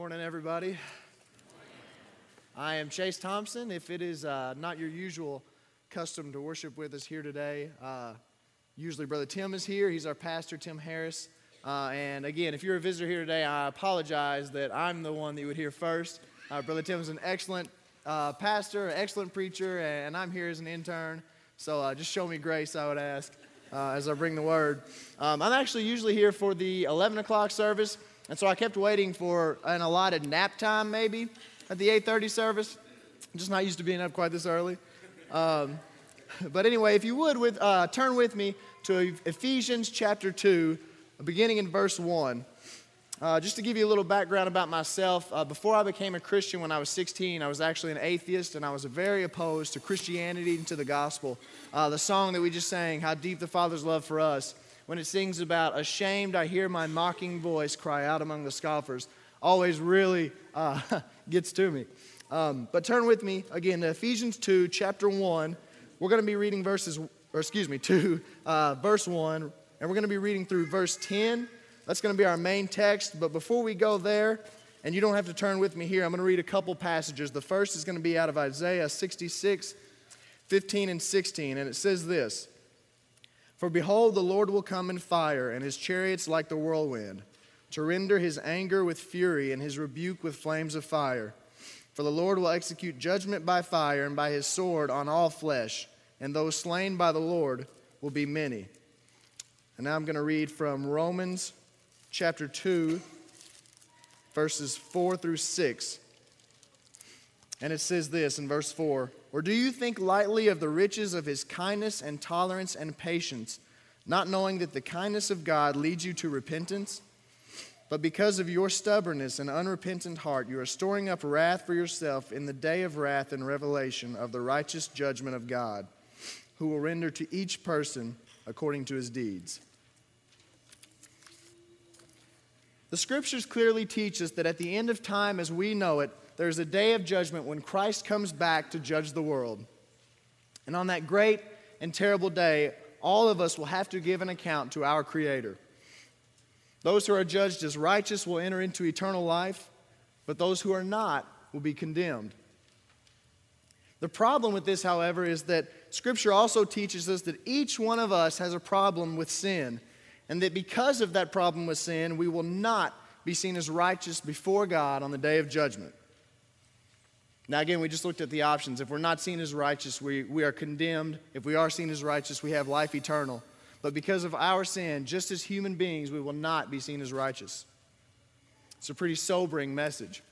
Morning, everybody. I am Chase Thompson. If it is uh, not your usual custom to worship with us here today, uh, usually Brother Tim is here. He's our pastor, Tim Harris. Uh, and again, if you're a visitor here today, I apologize that I'm the one that you would hear first. Uh, Brother Tim is an excellent uh, pastor, an excellent preacher, and I'm here as an intern. So uh, just show me grace, I would ask, as I bring the word. Um, I'm actually usually here for the 11 o'clock service. And so I kept waiting for an allotted nap time, maybe, at the 8:30 service. I'm just not used to being up quite this early. Um, but anyway, if you would, with, uh, turn with me to Ephesians chapter 2, beginning in verse 1. Uh, just to give you a little background about myself, uh, before I became a Christian when I was 16, I was actually an atheist and I was very opposed to Christianity and to the gospel. Uh, the song that we just sang, How Deep the Father's Love for Us, when it sings about, Ashamed, I hear my mocking voice cry out among the scoffers, always really uh, gets to me. Um, but turn with me again to Ephesians 2, chapter 1. We're going to be reading verses, or excuse me, 2, uh, verse 1, and we're going to be reading through verse 10. That's going to be our main text. But before we go there, and you don't have to turn with me here, I'm going to read a couple passages. The first is going to be out of Isaiah 66, 15 and 16, and it says this for behold, the Lord will come in fire, and his chariots like the whirlwind, to render his anger with fury and his rebuke with flames of fire. For the Lord will execute judgment by fire and by his sword on all flesh, and those slain by the Lord will be many. And now I'm going to read from Romans chapter 2, verses 4 through 6. And it says this in verse 4 Or do you think lightly of the riches of his kindness and tolerance and patience, not knowing that the kindness of God leads you to repentance? But because of your stubbornness and unrepentant heart, you are storing up wrath for yourself in the day of wrath and revelation of the righteous judgment of God, who will render to each person according to his deeds. The scriptures clearly teach us that at the end of time as we know it, there's a day of judgment when Christ comes back to judge the world. And on that great and terrible day, all of us will have to give an account to our Creator. Those who are judged as righteous will enter into eternal life, but those who are not will be condemned. The problem with this, however, is that Scripture also teaches us that each one of us has a problem with sin, and that because of that problem with sin, we will not be seen as righteous before God on the day of judgment. Now, again, we just looked at the options. If we're not seen as righteous, we, we are condemned. If we are seen as righteous, we have life eternal. But because of our sin, just as human beings, we will not be seen as righteous. It's a pretty sobering message.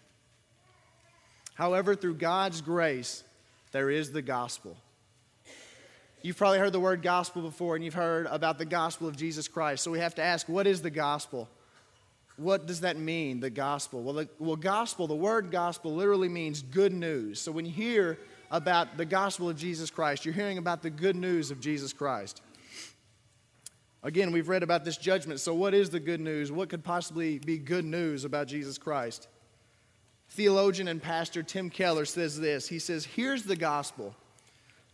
However, through God's grace, there is the gospel. You've probably heard the word gospel before, and you've heard about the gospel of Jesus Christ. So we have to ask what is the gospel? What does that mean, the gospel? Well, the, well, gospel, the word gospel literally means good news. So when you hear about the gospel of Jesus Christ, you're hearing about the good news of Jesus Christ. Again, we've read about this judgment. So, what is the good news? What could possibly be good news about Jesus Christ? Theologian and pastor Tim Keller says this He says, Here's the gospel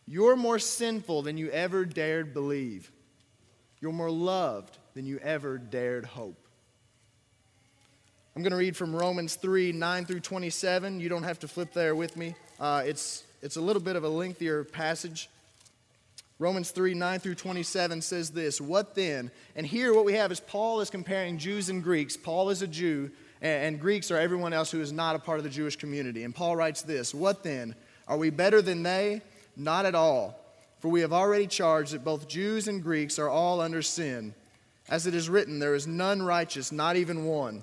you're more sinful than you ever dared believe, you're more loved than you ever dared hope. I'm going to read from Romans 3 9 through 27. You don't have to flip there with me. Uh, it's, it's a little bit of a lengthier passage. Romans 3 9 through 27 says this What then? And here, what we have is Paul is comparing Jews and Greeks. Paul is a Jew, and, and Greeks are everyone else who is not a part of the Jewish community. And Paul writes this What then? Are we better than they? Not at all. For we have already charged that both Jews and Greeks are all under sin. As it is written, there is none righteous, not even one.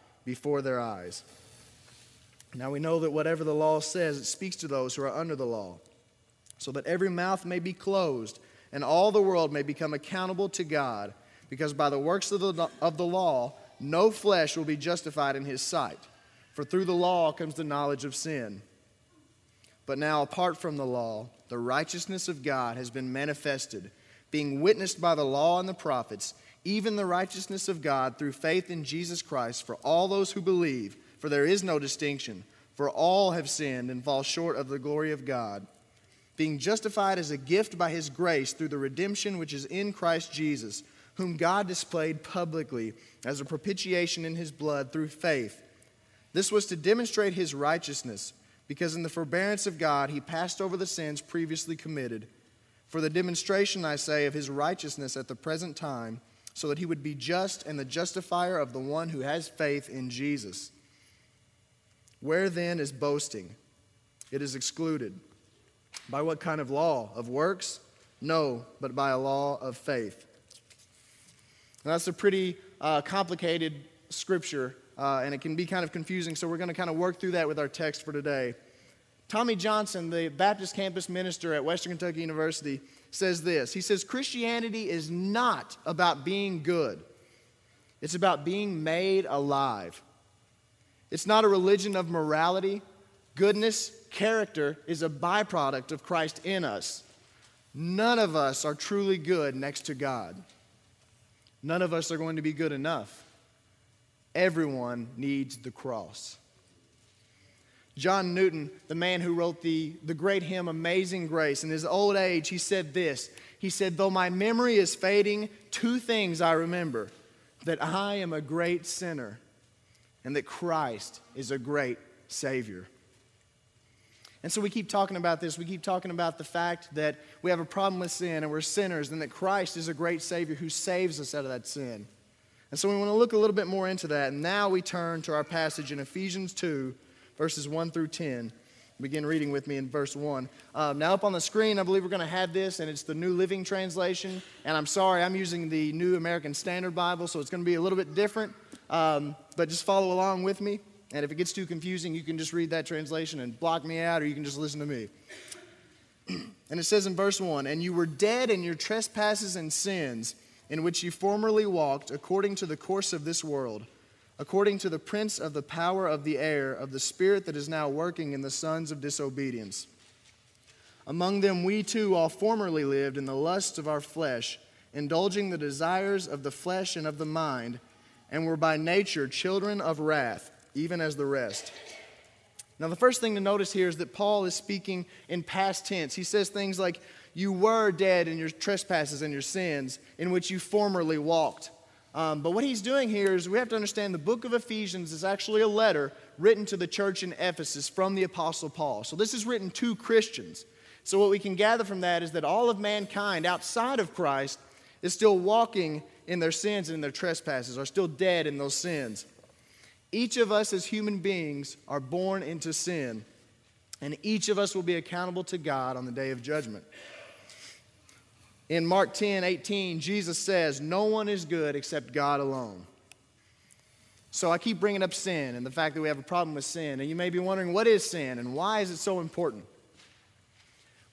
before their eyes. Now we know that whatever the law says, it speaks to those who are under the law, so that every mouth may be closed and all the world may become accountable to God, because by the works of the, of the law, no flesh will be justified in his sight. For through the law comes the knowledge of sin. But now, apart from the law, the righteousness of God has been manifested, being witnessed by the law and the prophets, even the righteousness of God through faith in Jesus Christ for all those who believe, for there is no distinction, for all have sinned and fall short of the glory of God, being justified as a gift by his grace through the redemption which is in Christ Jesus, whom God displayed publicly as a propitiation in his blood through faith this was to demonstrate his righteousness, because in the forbearance of God he passed over the sins previously committed. For the demonstration, I say, of his righteousness at the present time, so that he would be just and the justifier of the one who has faith in Jesus. Where then is boasting? It is excluded. By what kind of law? Of works? No, but by a law of faith. That's a pretty uh, complicated scripture uh, and it can be kind of confusing, so we're going to kind of work through that with our text for today. Tommy Johnson, the Baptist campus minister at Western Kentucky University, says this He says, Christianity is not about being good, it's about being made alive. It's not a religion of morality. Goodness, character is a byproduct of Christ in us. None of us are truly good next to God. None of us are going to be good enough. Everyone needs the cross. John Newton, the man who wrote the, the great hymn Amazing Grace, in his old age, he said this. He said, Though my memory is fading, two things I remember that I am a great sinner and that Christ is a great Savior. And so we keep talking about this. We keep talking about the fact that we have a problem with sin and we're sinners, and that Christ is a great Savior who saves us out of that sin. And so we want to look a little bit more into that. And now we turn to our passage in Ephesians 2, verses 1 through 10. Begin reading with me in verse 1. Um, now, up on the screen, I believe we're going to have this, and it's the New Living Translation. And I'm sorry, I'm using the New American Standard Bible, so it's going to be a little bit different. Um, but just follow along with me. And if it gets too confusing, you can just read that translation and block me out, or you can just listen to me. and it says in verse 1 And you were dead in your trespasses and sins in which you formerly walked according to the course of this world, according to the prince of the power of the air, of the spirit that is now working in the sons of disobedience. Among them we too all formerly lived in the lusts of our flesh, indulging the desires of the flesh and of the mind, and were by nature children of wrath, even as the rest. Now, the first thing to notice here is that Paul is speaking in past tense. He says things like, you were dead in your trespasses and your sins in which you formerly walked. Um, but what he's doing here is we have to understand the book of Ephesians is actually a letter written to the church in Ephesus from the Apostle Paul. So this is written to Christians. So what we can gather from that is that all of mankind outside of Christ is still walking in their sins and in their trespasses, are still dead in those sins. Each of us as human beings are born into sin, and each of us will be accountable to God on the day of judgment. In Mark 10 18, Jesus says, No one is good except God alone. So I keep bringing up sin and the fact that we have a problem with sin. And you may be wondering, what is sin and why is it so important?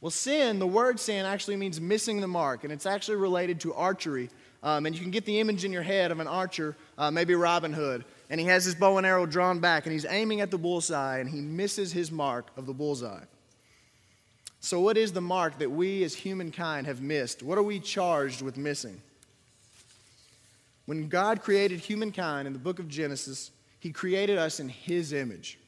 Well, sin, the word sin actually means missing the mark, and it's actually related to archery. Um, and you can get the image in your head of an archer, uh, maybe Robin Hood, and he has his bow and arrow drawn back, and he's aiming at the bullseye, and he misses his mark of the bullseye. So, what is the mark that we as humankind have missed? What are we charged with missing? When God created humankind in the book of Genesis, He created us in His image.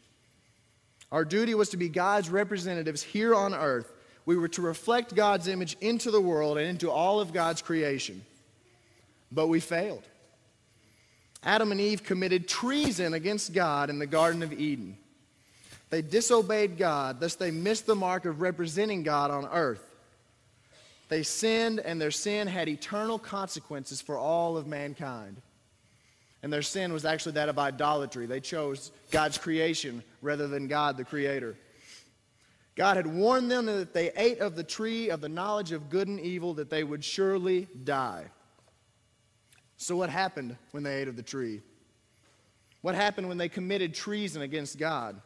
Our duty was to be God's representatives here on earth. We were to reflect God's image into the world and into all of God's creation. But we failed. Adam and Eve committed treason against God in the Garden of Eden. They disobeyed God, thus, they missed the mark of representing God on earth. They sinned, and their sin had eternal consequences for all of mankind. And their sin was actually that of idolatry. They chose God's creation rather than God, the Creator. God had warned them that if they ate of the tree of the knowledge of good and evil, that they would surely die. So, what happened when they ate of the tree? What happened when they committed treason against God?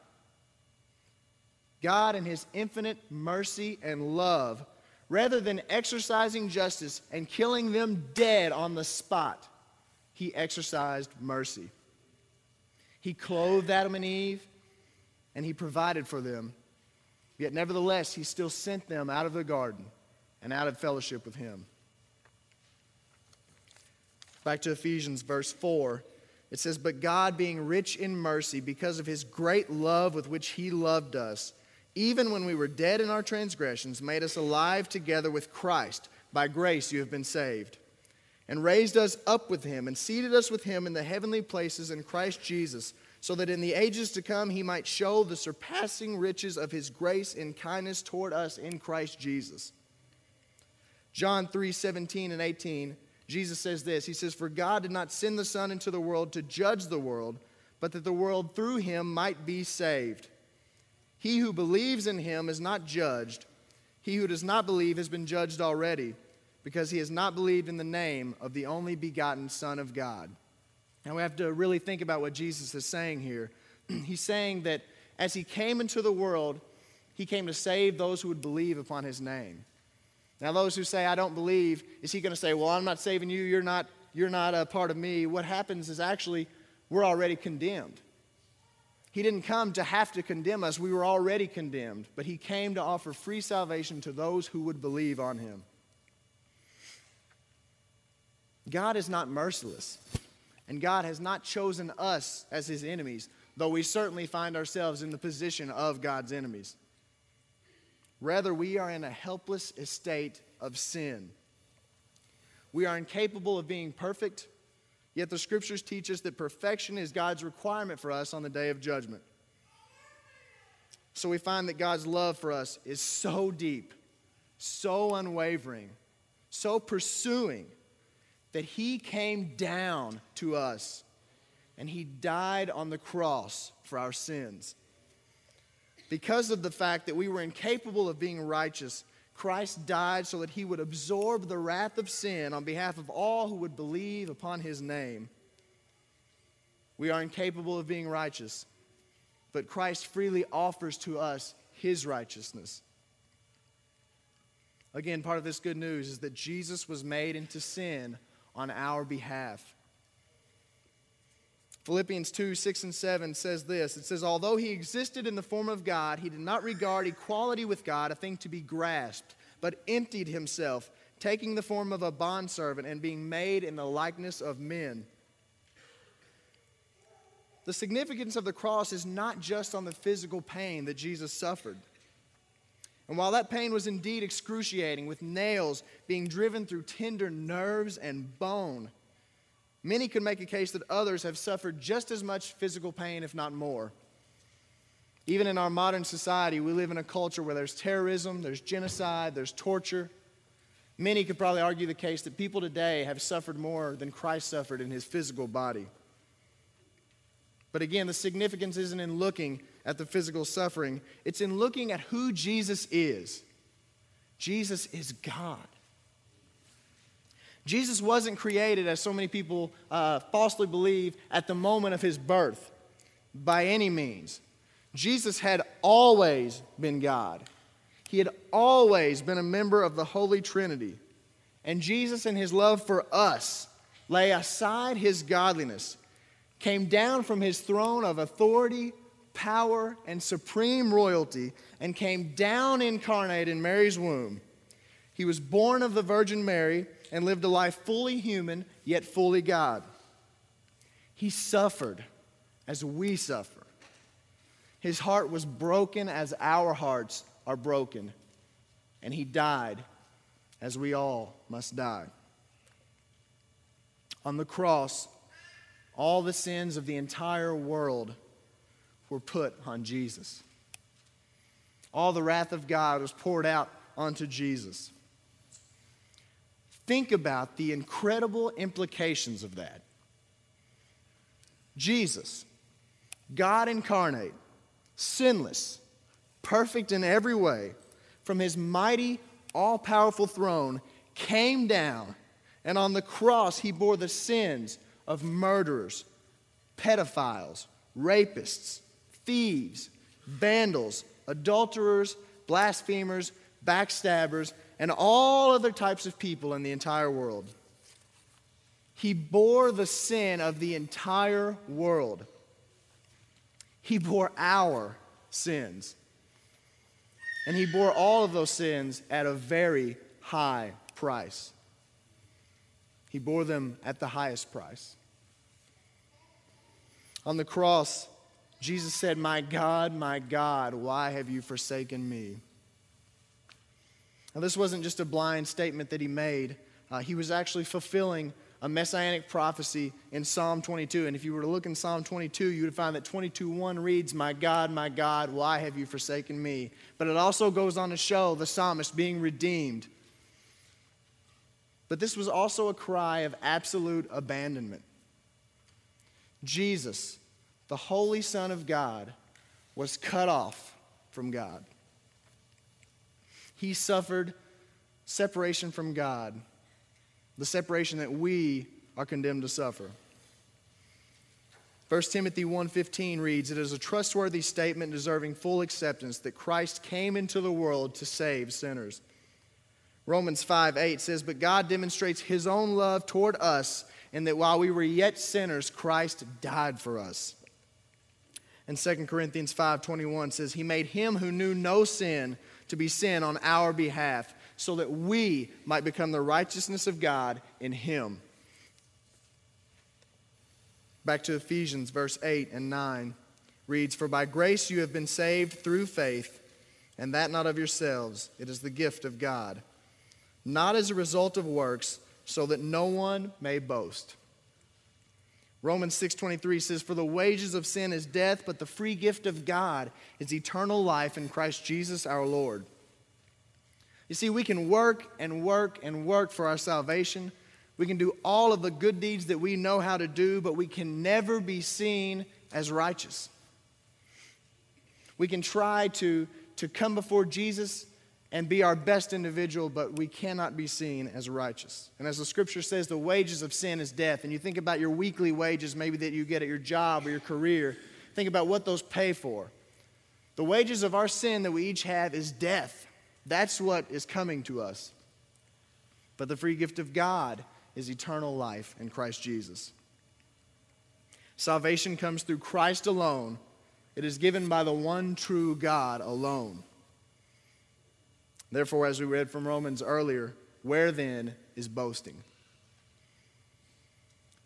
God, in His infinite mercy and love, rather than exercising justice and killing them dead on the spot, He exercised mercy. He clothed Adam and Eve, and He provided for them. Yet, nevertheless, He still sent them out of the garden and out of fellowship with Him. Back to Ephesians, verse 4. It says, But God, being rich in mercy, because of his great love with which he loved us, even when we were dead in our transgressions, made us alive together with Christ. By grace you have been saved. And raised us up with him, and seated us with him in the heavenly places in Christ Jesus, so that in the ages to come he might show the surpassing riches of his grace and kindness toward us in Christ Jesus. John 3 17 and 18 Jesus says this He says, For God did not send the Son into the world to judge the world, but that the world through him might be saved. He who believes in him is not judged. He who does not believe has been judged already, because he has not believed in the name of the only begotten Son of God. Now we have to really think about what Jesus is saying here. He's saying that as he came into the world, he came to save those who would believe upon his name. Now, those who say, I don't believe, is he going to say, Well, I'm not saving you, you're not, you're not a part of me? What happens is actually we're already condemned. He didn't come to have to condemn us, we were already condemned, but he came to offer free salvation to those who would believe on him. God is not merciless, and God has not chosen us as his enemies, though we certainly find ourselves in the position of God's enemies. Rather, we are in a helpless estate of sin. We are incapable of being perfect, yet the scriptures teach us that perfection is God's requirement for us on the day of judgment. So we find that God's love for us is so deep, so unwavering, so pursuing that He came down to us and He died on the cross for our sins. Because of the fact that we were incapable of being righteous, Christ died so that he would absorb the wrath of sin on behalf of all who would believe upon his name. We are incapable of being righteous, but Christ freely offers to us his righteousness. Again, part of this good news is that Jesus was made into sin on our behalf. Philippians 2 6 and 7 says this It says, Although he existed in the form of God, he did not regard equality with God a thing to be grasped, but emptied himself, taking the form of a bondservant and being made in the likeness of men. The significance of the cross is not just on the physical pain that Jesus suffered. And while that pain was indeed excruciating, with nails being driven through tender nerves and bone, Many could make a case that others have suffered just as much physical pain, if not more. Even in our modern society, we live in a culture where there's terrorism, there's genocide, there's torture. Many could probably argue the case that people today have suffered more than Christ suffered in his physical body. But again, the significance isn't in looking at the physical suffering, it's in looking at who Jesus is. Jesus is God. Jesus wasn't created, as so many people uh, falsely believe, at the moment of his birth by any means. Jesus had always been God. He had always been a member of the Holy Trinity. And Jesus, in his love for us, lay aside his godliness, came down from his throne of authority, power, and supreme royalty, and came down incarnate in Mary's womb. He was born of the Virgin Mary and lived a life fully human, yet fully God. He suffered as we suffer. His heart was broken as our hearts are broken, and he died as we all must die. On the cross, all the sins of the entire world were put on Jesus. All the wrath of God was poured out onto Jesus. Think about the incredible implications of that. Jesus, God incarnate, sinless, perfect in every way, from his mighty, all powerful throne, came down, and on the cross he bore the sins of murderers, pedophiles, rapists, thieves, vandals, adulterers, blasphemers, backstabbers, and all other types of people in the entire world. He bore the sin of the entire world. He bore our sins. And He bore all of those sins at a very high price. He bore them at the highest price. On the cross, Jesus said, My God, my God, why have you forsaken me? Now, this wasn't just a blind statement that he made, uh, he was actually fulfilling a messianic prophecy in Psalm 22. And if you were to look in Psalm 22, you would find that 22:1 reads, "My God, my God, why have you forsaken me?" But it also goes on to show the psalmist being redeemed. But this was also a cry of absolute abandonment. Jesus, the Holy Son of God, was cut off from God. He suffered separation from God, the separation that we are condemned to suffer. 1 Timothy 1:15 reads, "It is a trustworthy statement deserving full acceptance that Christ came into the world to save sinners." Romans 5 8 says, But God demonstrates his own love toward us in that while we were yet sinners, Christ died for us. And 2 Corinthians 5:21 says he made him who knew no sin to be sin on our behalf so that we might become the righteousness of God in him. Back to Ephesians verse 8 and 9 reads for by grace you have been saved through faith and that not of yourselves it is the gift of God not as a result of works so that no one may boast. Romans 6:23 says for the wages of sin is death but the free gift of God is eternal life in Christ Jesus our Lord. You see we can work and work and work for our salvation. We can do all of the good deeds that we know how to do but we can never be seen as righteous. We can try to to come before Jesus and be our best individual, but we cannot be seen as righteous. And as the scripture says, the wages of sin is death. And you think about your weekly wages, maybe that you get at your job or your career, think about what those pay for. The wages of our sin that we each have is death. That's what is coming to us. But the free gift of God is eternal life in Christ Jesus. Salvation comes through Christ alone. It is given by the one true God alone. Therefore, as we read from Romans earlier, where then is boasting?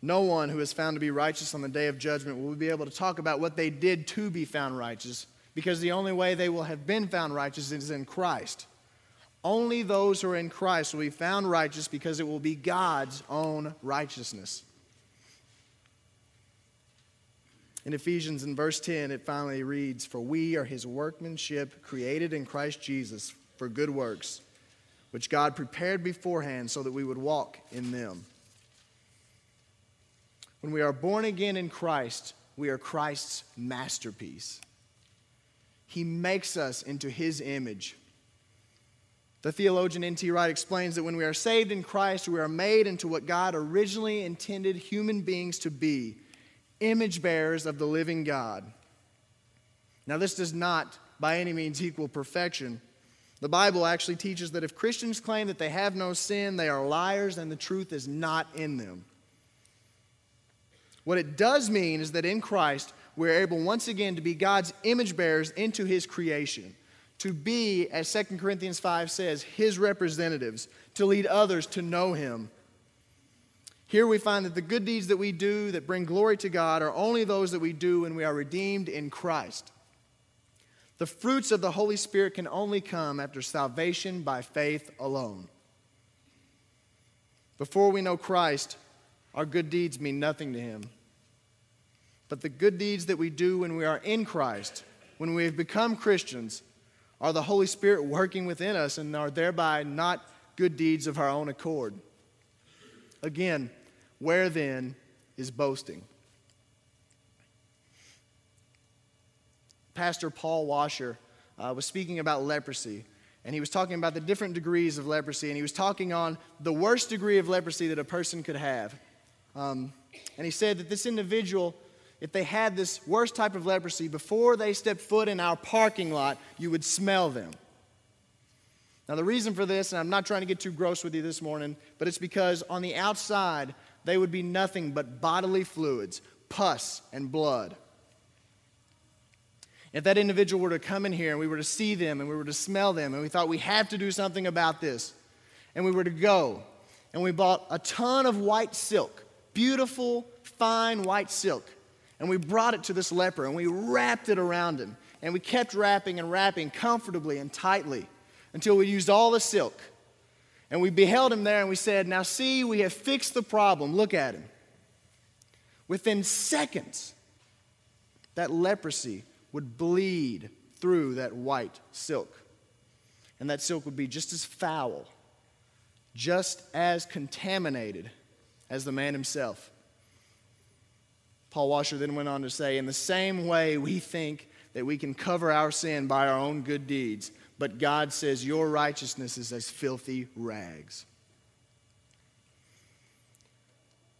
No one who is found to be righteous on the day of judgment will be able to talk about what they did to be found righteous, because the only way they will have been found righteous is in Christ. Only those who are in Christ will be found righteous because it will be God's own righteousness. In Ephesians, in verse 10, it finally reads For we are his workmanship, created in Christ Jesus for good works, which God prepared beforehand so that we would walk in them. When we are born again in Christ, we are Christ's masterpiece. He makes us into his image. The theologian N.T. Wright explains that when we are saved in Christ, we are made into what God originally intended human beings to be image bearers of the living God. Now, this does not by any means equal perfection, the Bible actually teaches that if Christians claim that they have no sin, they are liars and the truth is not in them. What it does mean is that in Christ, we're able once again to be God's image bearers into his creation, to be, as 2 Corinthians 5 says, his representatives, to lead others to know him. Here we find that the good deeds that we do that bring glory to God are only those that we do when we are redeemed in Christ. The fruits of the Holy Spirit can only come after salvation by faith alone. Before we know Christ, our good deeds mean nothing to Him. But the good deeds that we do when we are in Christ, when we have become Christians, are the Holy Spirit working within us and are thereby not good deeds of our own accord. Again, where then is boasting? Pastor Paul Washer uh, was speaking about leprosy. And he was talking about the different degrees of leprosy. And he was talking on the worst degree of leprosy that a person could have. Um, and he said that this individual, if they had this worst type of leprosy, before they stepped foot in our parking lot, you would smell them. Now, the reason for this, and I'm not trying to get too gross with you this morning, but it's because on the outside, they would be nothing but bodily fluids, pus, and blood. If that individual were to come in here and we were to see them and we were to smell them and we thought we have to do something about this, and we were to go and we bought a ton of white silk, beautiful, fine white silk, and we brought it to this leper and we wrapped it around him and we kept wrapping and wrapping comfortably and tightly until we used all the silk. And we beheld him there and we said, Now see, we have fixed the problem. Look at him. Within seconds, that leprosy would bleed through that white silk. And that silk would be just as foul, just as contaminated as the man himself. Paul Washer then went on to say, In the same way, we think that we can cover our sin by our own good deeds, but God says, Your righteousness is as filthy rags.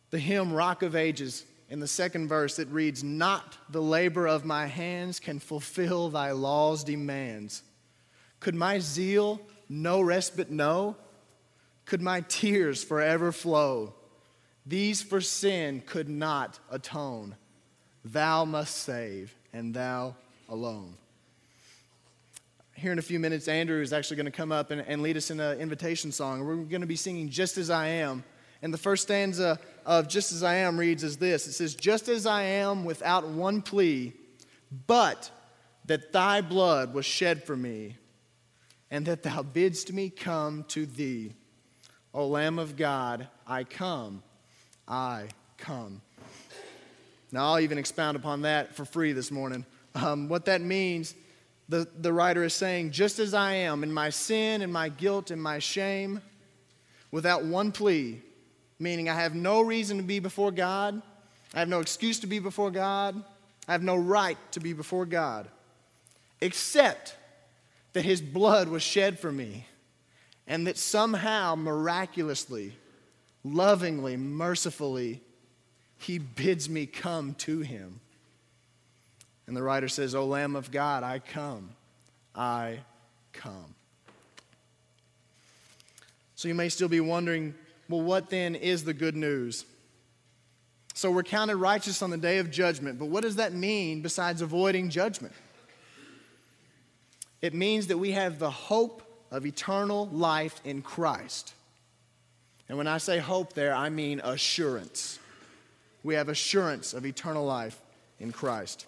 The hymn Rock of Ages, in the second verse, it reads, Not the labor of my hands can fulfill thy law's demands. Could my zeal no respite know? Could my tears forever flow? These for sin could not atone. Thou must save, and thou alone. Here in a few minutes, Andrew is actually going to come up and, and lead us in an invitation song. We're going to be singing Just As I Am. And the first stanza of Just As I Am reads as this It says, Just as I am without one plea, but that thy blood was shed for me, and that thou bidst me come to thee. O Lamb of God, I come I come. Now, I'll even expound upon that for free this morning. Um, what that means, the, the writer is saying, just as I am in my sin and my guilt and my shame, without one plea, meaning I have no reason to be before God, I have no excuse to be before God, I have no right to be before God, except that His blood was shed for me, and that somehow, miraculously, lovingly, mercifully, he bids me come to him. And the writer says, O Lamb of God, I come. I come. So you may still be wondering, well, what then is the good news? So we're counted righteous on the day of judgment, but what does that mean besides avoiding judgment? It means that we have the hope of eternal life in Christ. And when I say hope there, I mean assurance. We have assurance of eternal life in Christ.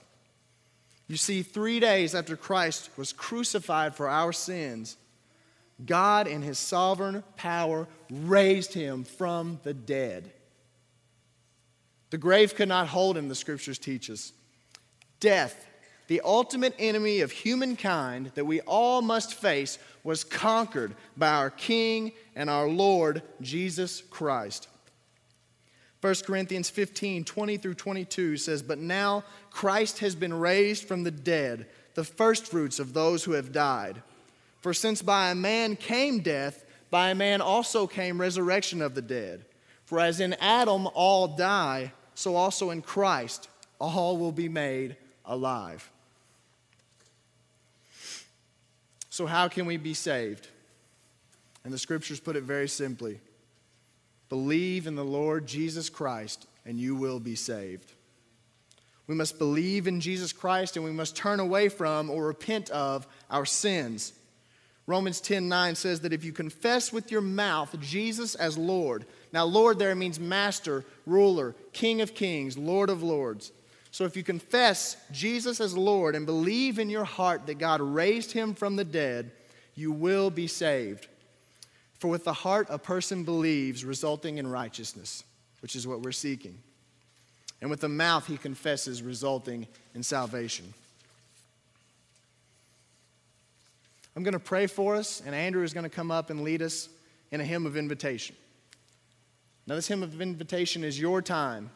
You see, three days after Christ was crucified for our sins, God, in his sovereign power, raised him from the dead. The grave could not hold him, the scriptures teach us. Death the ultimate enemy of humankind that we all must face, was conquered by our King and our Lord Jesus Christ. 1 Corinthians 15 20 through 22 says, But now Christ has been raised from the dead, the firstfruits of those who have died. For since by a man came death, by a man also came resurrection of the dead. For as in Adam all die, so also in Christ all will be made alive. So, how can we be saved? And the scriptures put it very simply believe in the Lord Jesus Christ, and you will be saved. We must believe in Jesus Christ and we must turn away from or repent of our sins. Romans 10 9 says that if you confess with your mouth Jesus as Lord, now, Lord there means master, ruler, king of kings, Lord of lords. So if you confess Jesus as Lord and believe in your heart that God raised him from the dead, you will be saved. For with the heart a person believes, resulting in righteousness, which is what we're seeking. And with the mouth he confesses, resulting in salvation. I'm going to pray for us, and Andrew is going to come up and lead us in a hymn of invitation. Now, this hymn of invitation is your time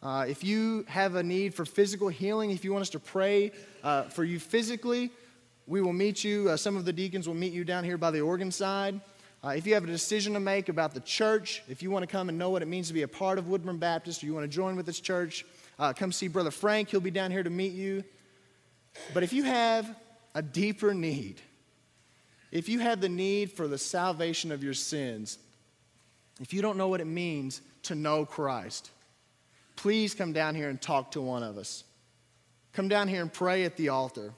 uh, if you have a need for physical healing, if you want us to pray uh, for you physically, we will meet you. Uh, some of the deacons will meet you down here by the organ side. Uh, if you have a decision to make about the church, if you want to come and know what it means to be a part of Woodburn Baptist, or you want to join with this church, uh, come see Brother Frank. He'll be down here to meet you. But if you have a deeper need, if you have the need for the salvation of your sins, if you don't know what it means to know Christ, please come down here and talk to one of us. come down here and pray at the altar.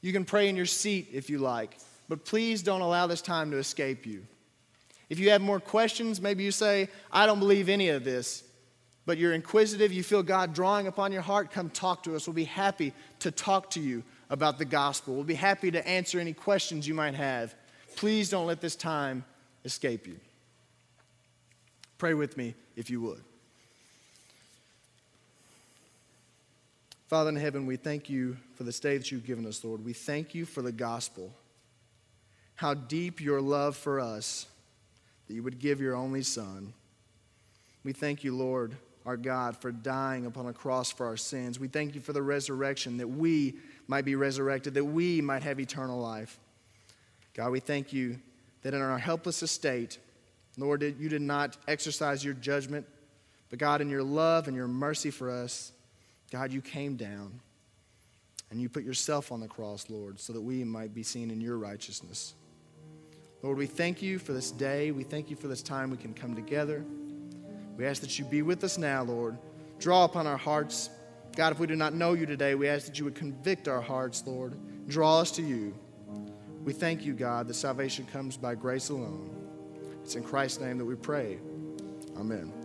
You can pray in your seat if you like, but please don't allow this time to escape you. If you have more questions, maybe you say, I don't believe any of this, but you're inquisitive, you feel God drawing upon your heart, come talk to us. We'll be happy to talk to you about the gospel. We'll be happy to answer any questions you might have. Please don't let this time escape you. Pray with me if you would. Father in heaven, we thank you for this day that you've given us, Lord. We thank you for the gospel. How deep your love for us that you would give your only Son. We thank you, Lord, our God, for dying upon a cross for our sins. We thank you for the resurrection, that we might be resurrected, that we might have eternal life. God, we thank you that in our helpless estate, Lord, you did not exercise your judgment, but God, in your love and your mercy for us, God, you came down and you put yourself on the cross, Lord, so that we might be seen in your righteousness. Lord, we thank you for this day. We thank you for this time we can come together. We ask that you be with us now, Lord. Draw upon our hearts. God, if we do not know you today, we ask that you would convict our hearts, Lord. Draw us to you. We thank you, God, that salvation comes by grace alone. It's in Christ's name that we pray. Amen.